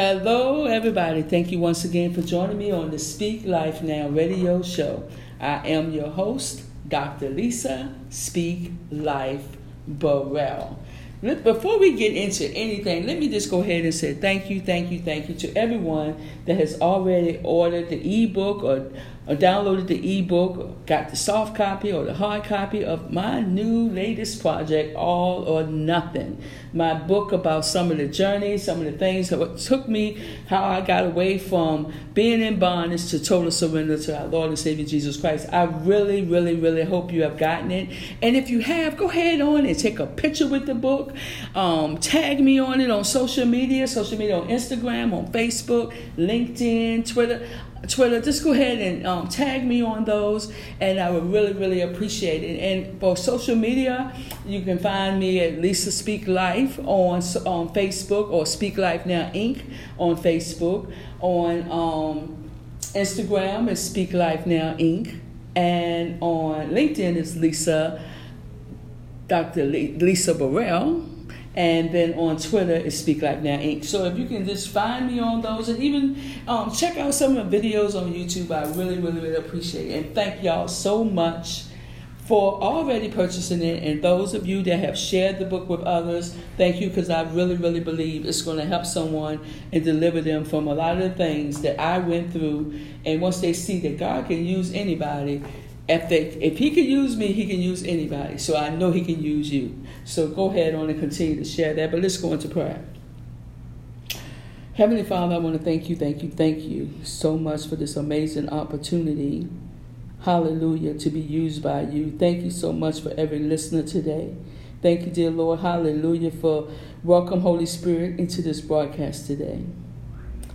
Hello, everybody. Thank you once again for joining me on the Speak Life Now radio show. I am your host, Dr. Lisa Speak Life Burrell. Before we get into anything, let me just go ahead and say thank you, thank you, thank you to everyone that has already ordered the ebook or or downloaded the ebook, got the soft copy or the hard copy of my new latest project, All or Nothing. My book about some of the journeys, some of the things that took me, how I got away from being in bondage to total surrender to our Lord and Savior Jesus Christ. I really, really, really hope you have gotten it. And if you have, go ahead on and take a picture with the book. Um, tag me on it on social media, social media on Instagram, on Facebook, LinkedIn, Twitter. Twitter, just go ahead and um, tag me on those, and I would really, really appreciate it. And for social media, you can find me at Lisa Speak Life on on Facebook or Speak Life Now Inc. on Facebook. On um, Instagram is Speak Life Now Inc. And on LinkedIn is Lisa, Dr. Lisa Burrell and then on Twitter is Speak Life Now Inc. So if you can just find me on those and even um, check out some of the videos on YouTube, I really, really, really appreciate it. And thank y'all so much for already purchasing it. And those of you that have shared the book with others, thank you because I really, really believe it's going to help someone and deliver them from a lot of the things that I went through. And once they see that God can use anybody, if, they, if he can use me, he can use anybody. So I know he can use you. So go ahead on and continue to share that. But let's go into prayer. Heavenly Father, I want to thank you, thank you, thank you so much for this amazing opportunity. Hallelujah, to be used by you. Thank you so much for every listener today. Thank you, dear Lord. Hallelujah, for welcome, Holy Spirit, into this broadcast today.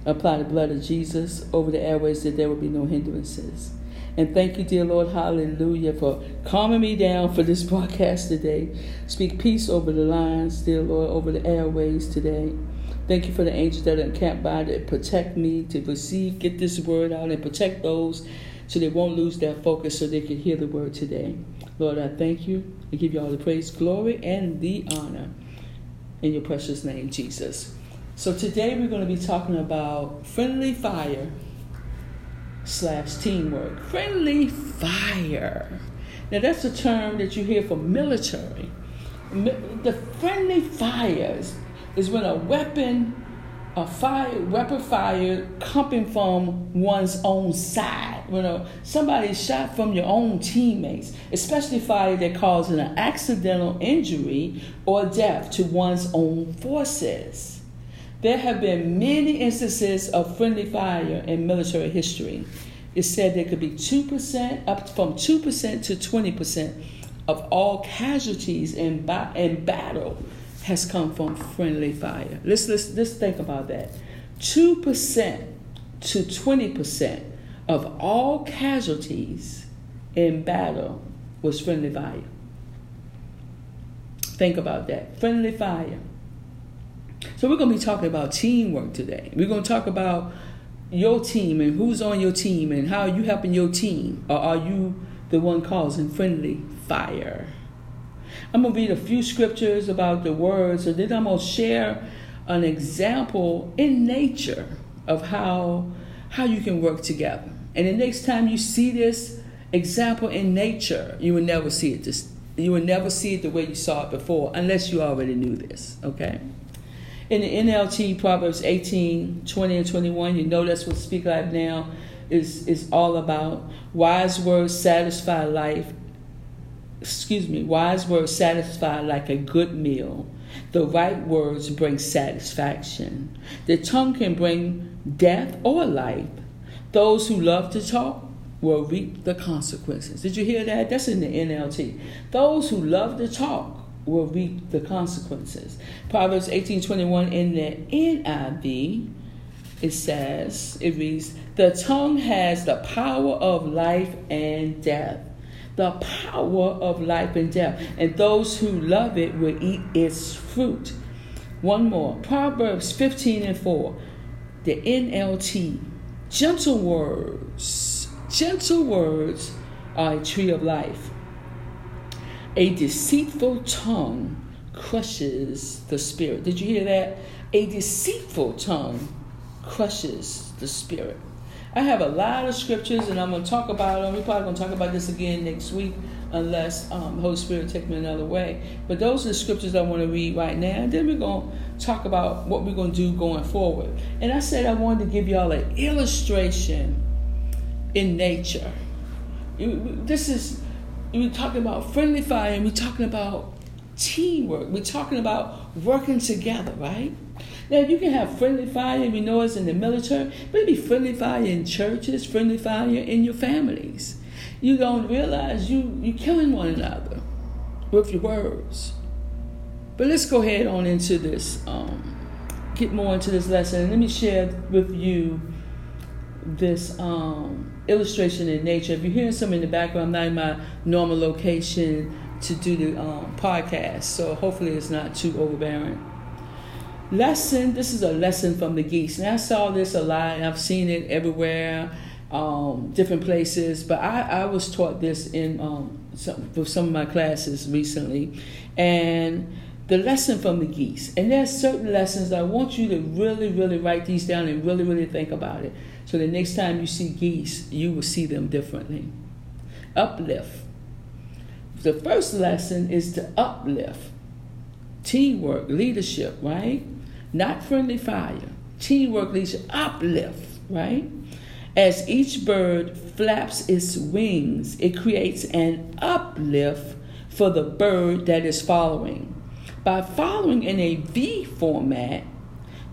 Apply the blood of Jesus over the airways that there will be no hindrances. And thank you, dear Lord, hallelujah, for calming me down for this broadcast today. Speak peace over the lines, dear Lord, over the airways today. Thank you for the angels that are encamped by to protect me, to receive, get this word out, and protect those so they won't lose their focus so they can hear the word today. Lord, I thank you. I give you all the praise, glory, and the honor. In your precious name, Jesus. So today we're going to be talking about friendly fire slash teamwork. Friendly fire. Now that's a term that you hear for military. The friendly fires is when a weapon, a fire, weapon fire coming from one's own side. When a, somebody shot from your own teammates, especially fire that causes an accidental injury or death to one's own forces. There have been many instances of friendly fire in military history. It said there could be 2%, up from 2% to 20% of all casualties in, in battle has come from friendly fire. Let's, let's, let's think about that. 2% to 20% of all casualties in battle was friendly fire. Think about that. Friendly fire. So we're going to be talking about teamwork today. We're going to talk about your team and who's on your team and how you helping your team, or are you the one causing friendly fire? I'm going to read a few scriptures about the words, and then I'm going to share an example in nature of how how you can work together. And the next time you see this example in nature, you will never see it just you will never see it the way you saw it before unless you already knew this, okay? In the NLT Proverbs 18, 20 and 21, you know that's what Speak Life Now is, is all about. Wise words satisfy life. Excuse me, wise words satisfy like a good meal. The right words bring satisfaction. The tongue can bring death or life. Those who love to talk will reap the consequences. Did you hear that? That's in the NLT. Those who love to talk will reap the consequences. Proverbs 18:21 in the NIV it says, it reads, "The tongue has the power of life and death." The power of life and death, and those who love it will eat its fruit. One more. Proverbs 15 and 4. The NLT. Gentle words. Gentle words are a tree of life. A deceitful tongue crushes the spirit. Did you hear that? A deceitful tongue crushes the spirit. I have a lot of scriptures, and I'm going to talk about them. We're probably going to talk about this again next week, unless um, Holy Spirit take me another way. But those are the scriptures I want to read right now, and then we're going to talk about what we're going to do going forward. And I said I wanted to give y'all an illustration in nature. This is we're talking about friendly fire, and we're talking about teamwork. We're talking about working together, right? Now, you can have friendly fire, we know it's in the military, but friendly fire in churches, friendly fire in your families. You don't realize you, you're killing one another with your words. But let's go ahead on into this, um, get more into this lesson. And let me share with you this um, illustration in nature. If you're hearing something in the background, I'm not in my normal location to do the um, podcast, so hopefully it's not too overbearing. Lesson this is a lesson from the geese. And i saw this a lot i've seen it everywhere um, different places but I, I was taught this in um, some, for some of my classes recently. And the lesson from the geese and there's certain lessons i want you to really really write these down and really really think about it so the next time you see geese you will see them differently uplift the first lesson is to uplift teamwork leadership right not friendly fire. Teamwork leads uplift, right? As each bird flaps its wings, it creates an uplift for the bird that is following. By following in a V format,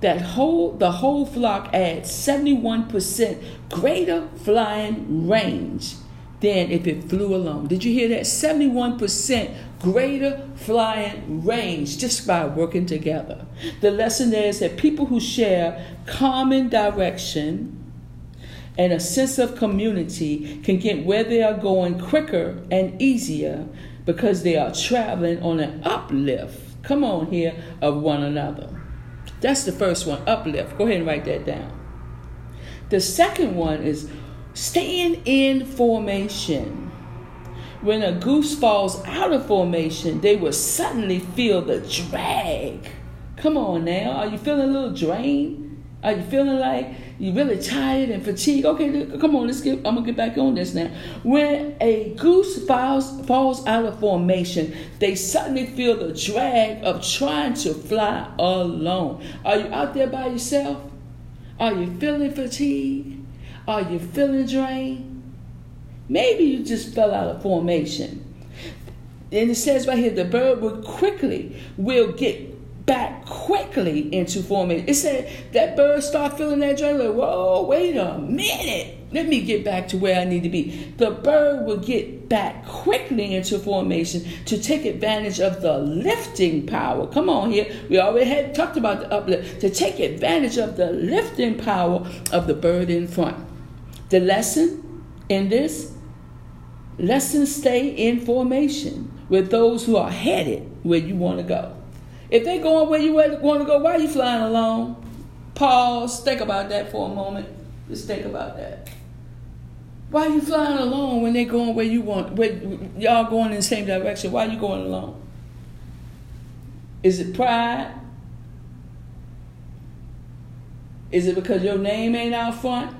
that whole the whole flock adds 71% greater flying range than if it flew alone. Did you hear that? 71% greater flying range just by working together. The lesson is that people who share common direction and a sense of community can get where they are going quicker and easier because they are traveling on an uplift. Come on here of one another. That's the first one, uplift. Go ahead and write that down. The second one is staying in formation. When a goose falls out of formation, they will suddenly feel the drag. Come on now. Are you feeling a little drained? Are you feeling like you're really tired and fatigued? Okay, come on, let's get I'm gonna get back on this now. When a goose falls falls out of formation, they suddenly feel the drag of trying to fly alone. Are you out there by yourself? Are you feeling fatigued? Are you feeling drained? Maybe you just fell out of formation. And it says right here, the bird will quickly will get back quickly into formation. It said that bird start feeling that joy. Like, whoa, wait a minute. Let me get back to where I need to be. The bird will get back quickly into formation to take advantage of the lifting power. Come on here. We already had talked about the uplift. To take advantage of the lifting power of the bird in front. The lesson in this lesson stay in formation with those who are headed where you want to go. If they're going where you want to go, why are you flying alone? Pause. Think about that for a moment. Just think about that. Why are you flying alone when they're going where you want? Where y'all going in the same direction? Why are you going alone? Is it pride? Is it because your name ain't out front?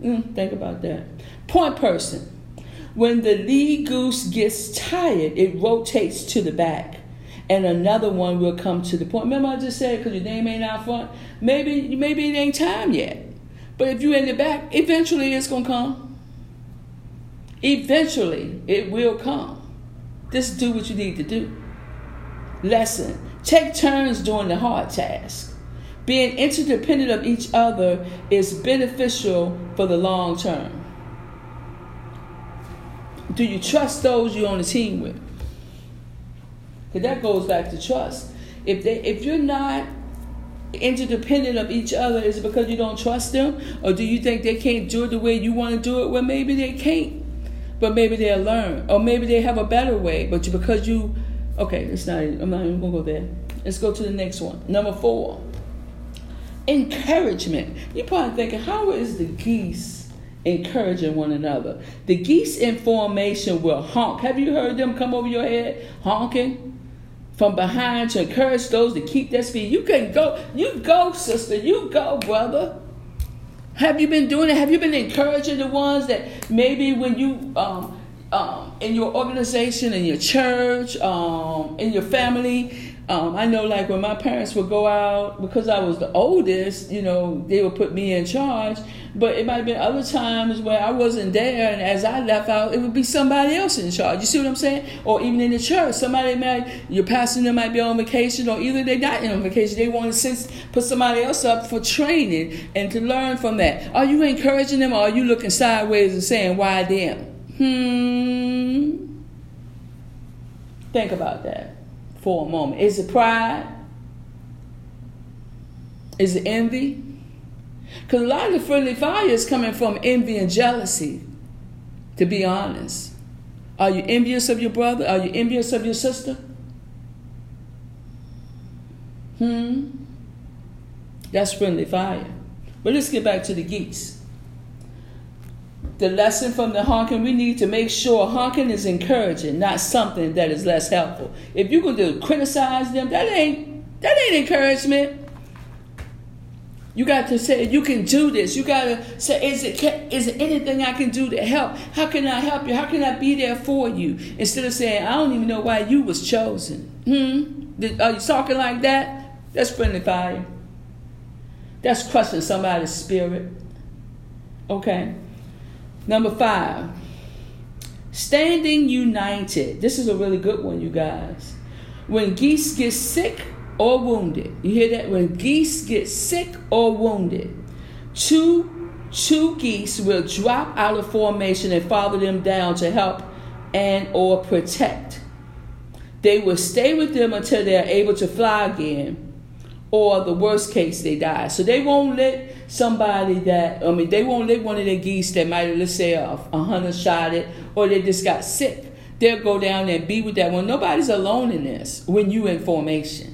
Mm, think about that. Point person. When the lead goose gets tired, it rotates to the back, and another one will come to the point. Remember, I just said because your name ain't out front. Maybe, maybe it ain't time yet. But if you're in the back, eventually it's gonna come. Eventually, it will come. Just do what you need to do. Lesson: Take turns doing the hard task. Being interdependent of each other is beneficial for the long term. Do you trust those you're on the team with? Because that goes back to trust. If they, if you're not interdependent of each other, is it because you don't trust them, or do you think they can't do it the way you want to do it? Well, maybe they can't, but maybe they'll learn, or maybe they have a better way. But because you, okay, it's not. I'm not even gonna go there. Let's go to the next one. Number four encouragement. You're probably thinking, how is the geese encouraging one another? The geese in formation will honk. Have you heard them come over your head honking? From behind to encourage those to keep their speed. You can go, you go, sister, you go, brother. Have you been doing it? Have you been encouraging the ones that maybe when you um, um, in your organization, in your church, um, in your family, um, I know, like when my parents would go out, because I was the oldest, you know, they would put me in charge. But it might have been other times where I wasn't there, and as I left out, it would be somebody else in charge. You see what I'm saying? Or even in the church, somebody might, your pastor might be on vacation, or either they're not on vacation. They want to put somebody else up for training and to learn from that. Are you encouraging them, or are you looking sideways and saying, why them? Hmm. Think about that for a moment. Is it pride? Is it envy? Because a lot of the friendly fire is coming from envy and jealousy, to be honest. Are you envious of your brother? Are you envious of your sister? Hmm? That's friendly fire. But let's get back to the geese. The lesson from the honking, we need to make sure honking is encouraging, not something that is less helpful. If you're going to criticize them, that ain't that ain't encouragement. You got to say you can do this. You got to say, is it is it anything I can do to help? How can I help you? How can I be there for you? Instead of saying, I don't even know why you was chosen. Hmm. Are you talking like that? That's friendly fire. That's crushing somebody's spirit. Okay. Number five, standing united. This is a really good one, you guys. When geese get sick or wounded, you hear that? When geese get sick or wounded, two two geese will drop out of formation and follow them down to help and or protect. They will stay with them until they are able to fly again, or the worst case, they die. So they won't let somebody that I mean they won't let one of the geese that might let's say a, a hunter shot it or they just got sick. They'll go down and be with that one. Nobody's alone in this when you in formation.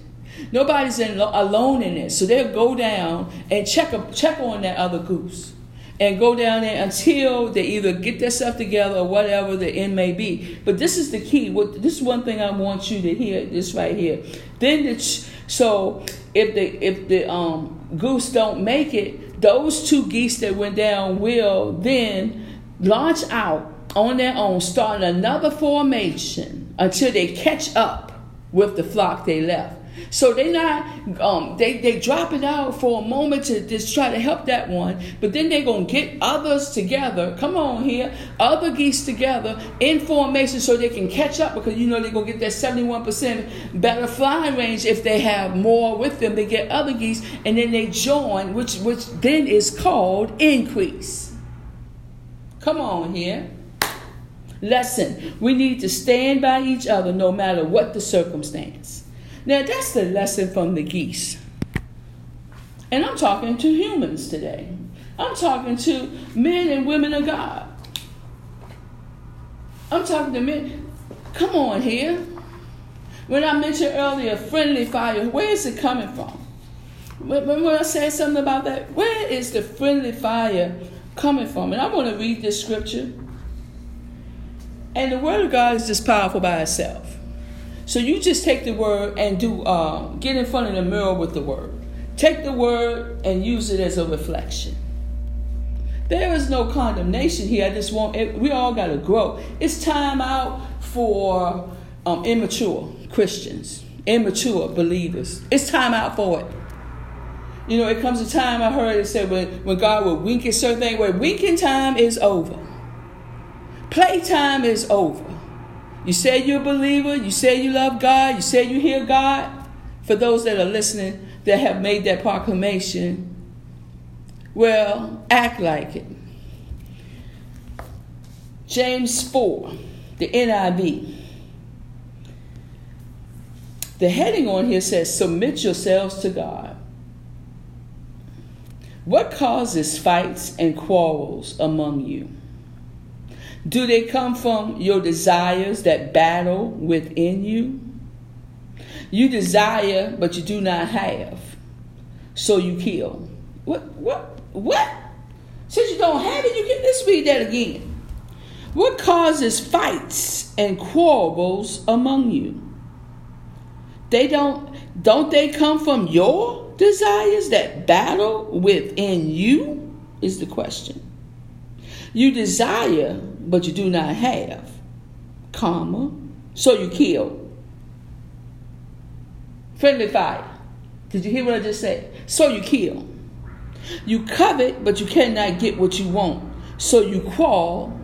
Nobody's in, alone in this. So they'll go down and check a, check on that other goose and go down there until they either get their stuff together or whatever the end may be. But this is the key. What this is one thing I want you to hear. This right here. Then the, so if the if the um, goose don't make it, those two geese that went down will then launch out on their own, starting another formation until they catch up with the flock they left. So they not um, they they drop it out for a moment to just try to help that one, but then they're gonna get others together. Come on here, other geese together in formation so they can catch up because you know they're gonna get that 71% better flying range if they have more with them. They get other geese and then they join, which which then is called increase. Come on here. Lesson. We need to stand by each other no matter what the circumstance. Now, that's the lesson from the geese. And I'm talking to humans today. I'm talking to men and women of God. I'm talking to men. Come on here. When I mentioned earlier friendly fire, where is it coming from? When I said something about that, where is the friendly fire coming from? And I want to read this scripture. And the word of God is just powerful by itself. So you just take the word and do uh, get in front of the mirror with the word. Take the word and use it as a reflection. There is no condemnation here. I just want it, we all got to grow. It's time out for um, immature Christians, immature believers. It's time out for it. You know, it comes a time I heard it said when, when God will wink at certain things, where winking time is over. Playtime is over. You say you're a believer, you say you love God, you say you hear God. For those that are listening that have made that proclamation, well, act like it. James 4, the NIV. The heading on here says, Submit yourselves to God. What causes fights and quarrels among you? Do they come from your desires that battle within you? You desire, but you do not have, so you kill. What? What? What? Since you don't have it, you get. Let's read that again. What causes fights and quarrels among you? They don't don't they come from your desires that battle within you? Is the question. You desire, but you do not have, comma, so you kill. Friendly fire. Did you hear what I just said? So you kill. You covet, but you cannot get what you want. So you crawl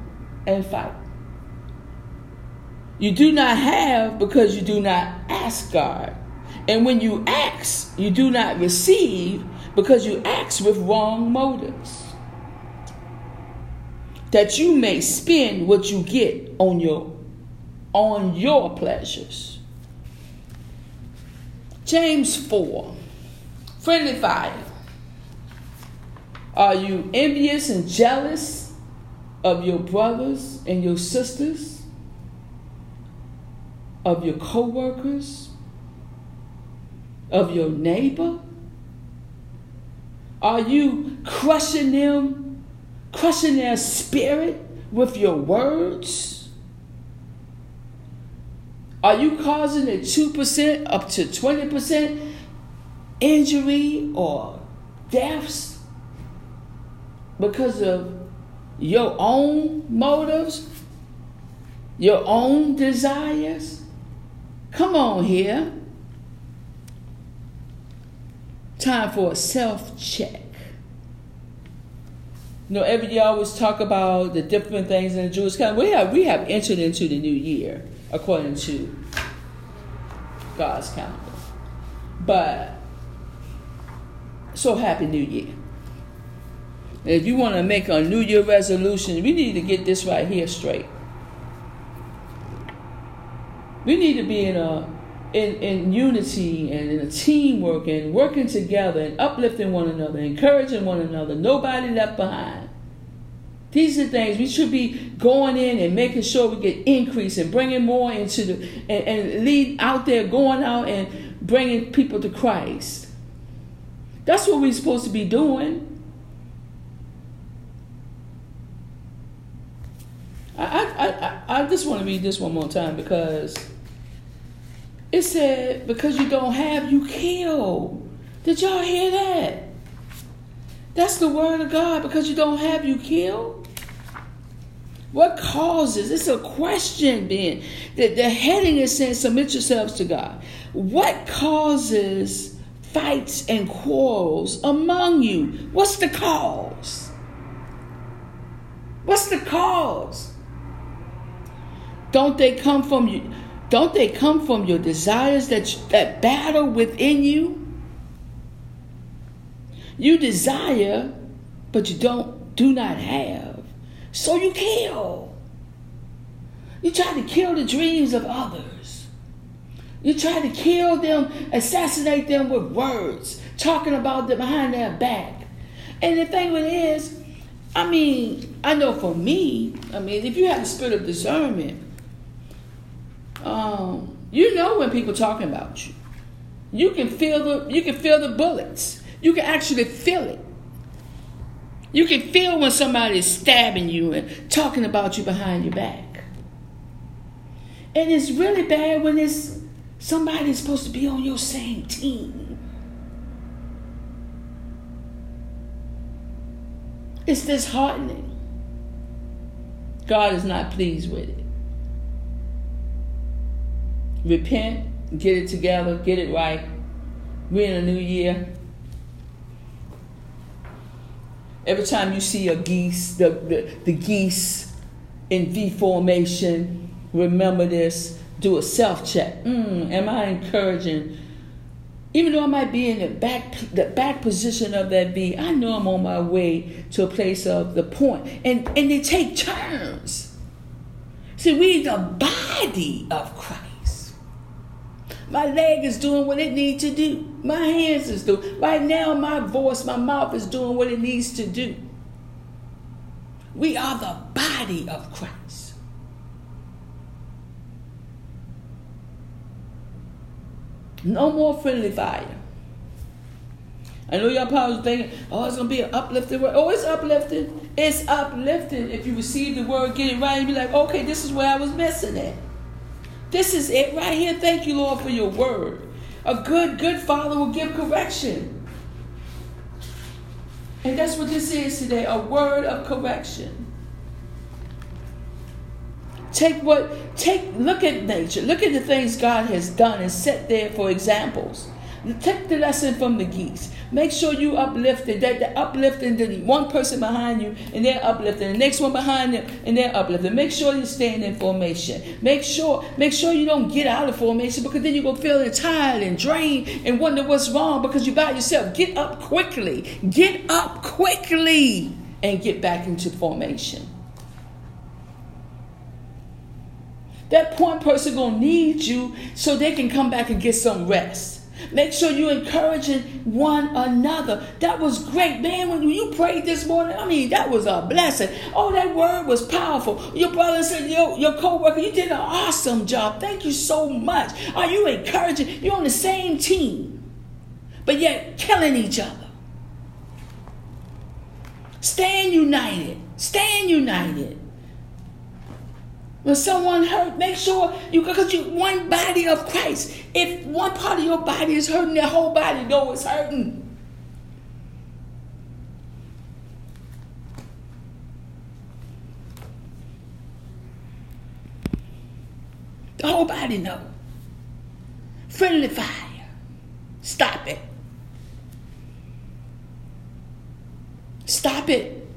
and fight. You do not have because you do not ask God. And when you ask, you do not receive because you ask with wrong motives. That you may spend what you get on your on your pleasures. James 4. Friendly fire. Are you envious and jealous of your brothers and your sisters? Of your co workers? Of your neighbor? Are you crushing them, crushing their spirit with your words? Are you causing a 2% up to 20% injury or deaths because of your own motives, your own desires? Come on here. Time for a self check. You know, every year I always talk about the different things in the Jewish calendar. We have we have entered into the new year according to God's calendar. But so happy New Year. if you want to make a New Year resolution, we need to get this right here straight. We need to be in a in, in unity and in a teamwork and working together and uplifting one another, encouraging one another, nobody left behind. These are things we should be going in and making sure we get increase and bringing more into the and, and lead out there, going out and bringing people to Christ. That's what we're supposed to be doing. I, I, I, I just want to read this one more time because it said, because you don't have, you kill. Did y'all hear that? That's the word of God. Because you don't have, you kill. What causes? It's a question being. The, the heading is saying, submit yourselves to God. What causes fights and quarrels among you. What's the cause? What's the cause? Don't they come from you? Don't they come from your desires that that battle within you? You desire, but you don't do not have. So you kill. You try to kill the dreams of others. You try to kill them, assassinate them with words, talking about them behind their back. And the thing with it is, I mean, I know for me, I mean, if you have the spirit of discernment, um, you know when people talking about you. You can feel the you can feel the bullets. You can actually feel it. You can feel when somebody is stabbing you and talking about you behind your back. And it's really bad when it's Somebody's supposed to be on your same team. It's disheartening. God is not pleased with it. Repent, get it together, get it right. We're in a new year. Every time you see a geese, the, the, the geese in V formation, remember this do a self check. Mm, am I encouraging? Even though I might be in the back the back position of that V, I know I'm on my way to a place of the point. And and they take turns. See, we the body of Christ. My leg is doing what it needs to do. My hands is doing. Right now, my voice, my mouth is doing what it needs to do. We are the body of Christ. No more friendly fire. I know y'all probably thinking, oh, it's gonna be an uplifting word. Oh, it's uplifting. It's uplifting. If you receive the word, get it right, and be like, okay, this is where I was missing it. This is it right here. Thank you, Lord, for your word. A good, good father will give correction. And that's what this is today a word of correction. Take what, take, look at nature. Look at the things God has done and set there for examples. Take the lesson from the geese. Make sure you uplifted. That the uplifting the one person behind you and they're uplifting. The next one behind them and they're uplifting. Make sure you're staying in formation. Make sure, make sure you don't get out of formation because then you're gonna feel tired and drained and wonder what's wrong because you're by yourself. Get up quickly. Get up quickly and get back into formation. That point person gonna need you so they can come back and get some rest. Make sure you're encouraging one another. That was great, man. When you prayed this morning, I mean, that was a blessing. Oh, that word was powerful. Your brother said, your, your co-worker, you did an awesome job. Thank you so much. Are you encouraging? You're on the same team, but yet killing each other. Staying united. Staying united. When someone hurt, make sure you because you one body of Christ. If one part of your body is hurting, the whole body know it's hurting. The whole body know. Friendly fire. Stop it. Stop it.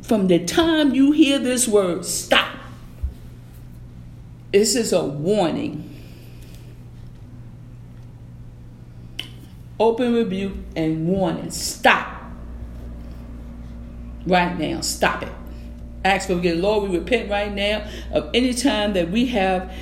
From the time you hear this word, stop. This is a warning. Open rebuke and warning. Stop. Right now. Stop it. Ask for forgiveness. Lord, we repent right now of any time that we have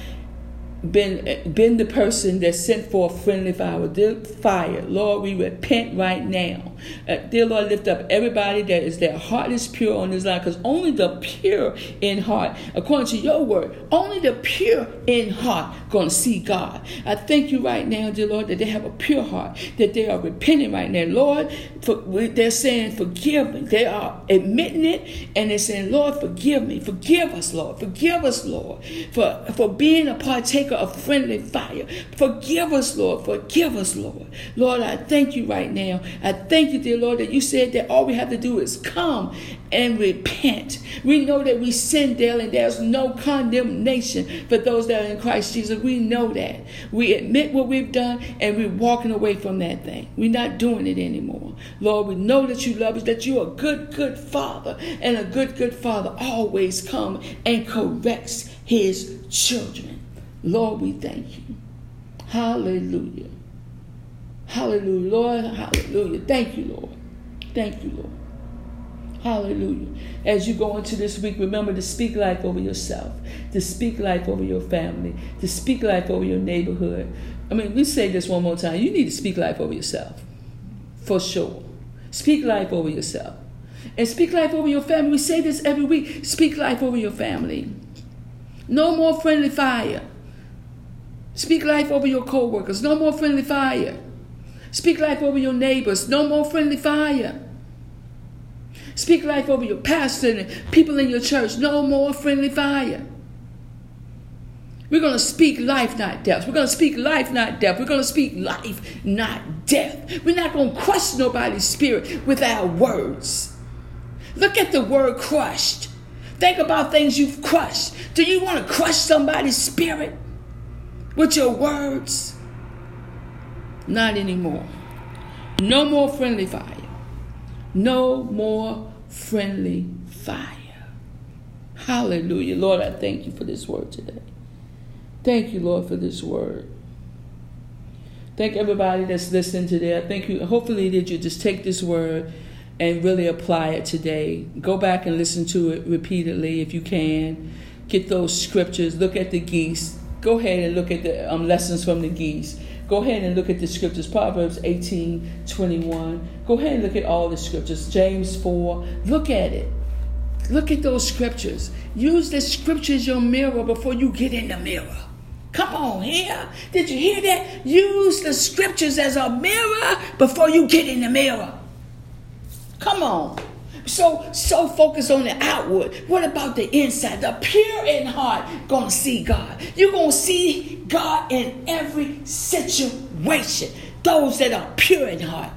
been been the person that sent for a friendly fire. Dear fire, Lord, we repent right now. Uh, dear Lord, lift up everybody that is their heart is pure on this line, because only the pure in heart, according to your word, only the pure in heart to see God. I thank you right now, dear Lord, that they have a pure heart, that they are repenting right now, Lord. For, they're saying, "Forgive me." They are admitting it, and they're saying, "Lord, forgive me, forgive us, Lord, forgive us, Lord, for for being a partaker." Of friendly fire. Forgive us, Lord. Forgive us, Lord. Lord, I thank you right now. I thank you, dear Lord, that you said that all we have to do is come and repent. We know that we sin daily and there's no condemnation for those that are in Christ Jesus. We know that. We admit what we've done and we're walking away from that thing. We're not doing it anymore. Lord, we know that you love us, that you're a good, good father. And a good, good father always comes and corrects his children. Lord, we thank you. Hallelujah. Hallelujah. Lord, hallelujah. Thank you, Lord. Thank you, Lord. Hallelujah. As you go into this week, remember to speak life over yourself, to speak life over your family, to speak life over your neighborhood. I mean, we say this one more time. You need to speak life over yourself, for sure. Speak life over yourself. And speak life over your family. We say this every week. Speak life over your family. No more friendly fire. Speak life over your co-workers. No more friendly fire. Speak life over your neighbors. No more friendly fire. Speak life over your pastor and people in your church. No more friendly fire. We're going to speak life, not death. We're going to speak life, not death. We're going to speak life, not death. We're not going to crush nobody's spirit with our words. Look at the word crushed. Think about things you've crushed. Do you want to crush somebody's spirit? With your words. Not anymore. No more friendly fire. No more friendly fire. Hallelujah. Lord, I thank you for this word today. Thank you, Lord, for this word. Thank everybody that's listening today. I thank you. Hopefully, that you just take this word and really apply it today. Go back and listen to it repeatedly if you can. Get those scriptures. Look at the geese go ahead and look at the um, lessons from the geese. Go ahead and look at the scriptures. Proverbs 18, 21. Go ahead and look at all the scriptures. James 4. Look at it. Look at those scriptures. Use the scripture as your mirror before you get in the mirror. Come on here. Did you hear that? Use the scriptures as a mirror before you get in the mirror. Come on. So so focused on the outward. What about the inside? The pure in heart gonna see God. You're gonna see God in every situation. Those that are pure in heart.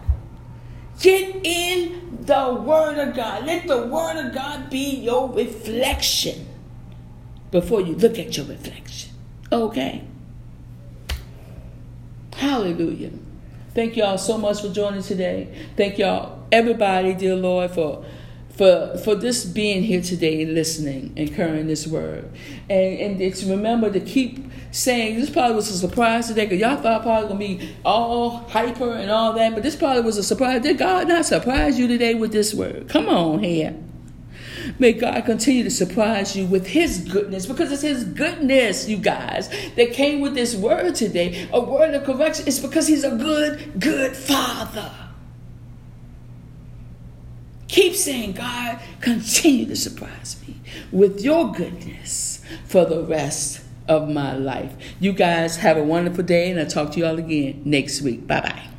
Get in the Word of God. Let the Word of God be your reflection before you look at your reflection. Okay? Hallelujah. Thank y'all so much for joining today. Thank y'all, everybody, dear Lord, for for for this being here today and listening and carrying this word. And and it's remember to keep saying this probably was a surprise today because y'all thought probably gonna be all hyper and all that, but this probably was a surprise. Did God not surprise you today with this word? Come on here. May God continue to surprise you with His goodness because it's His goodness, you guys, that came with this word today. A word of correction. It's because He's a good, good Father. Keep saying, God, continue to surprise me with your goodness for the rest of my life. You guys have a wonderful day, and I'll talk to you all again next week. Bye bye.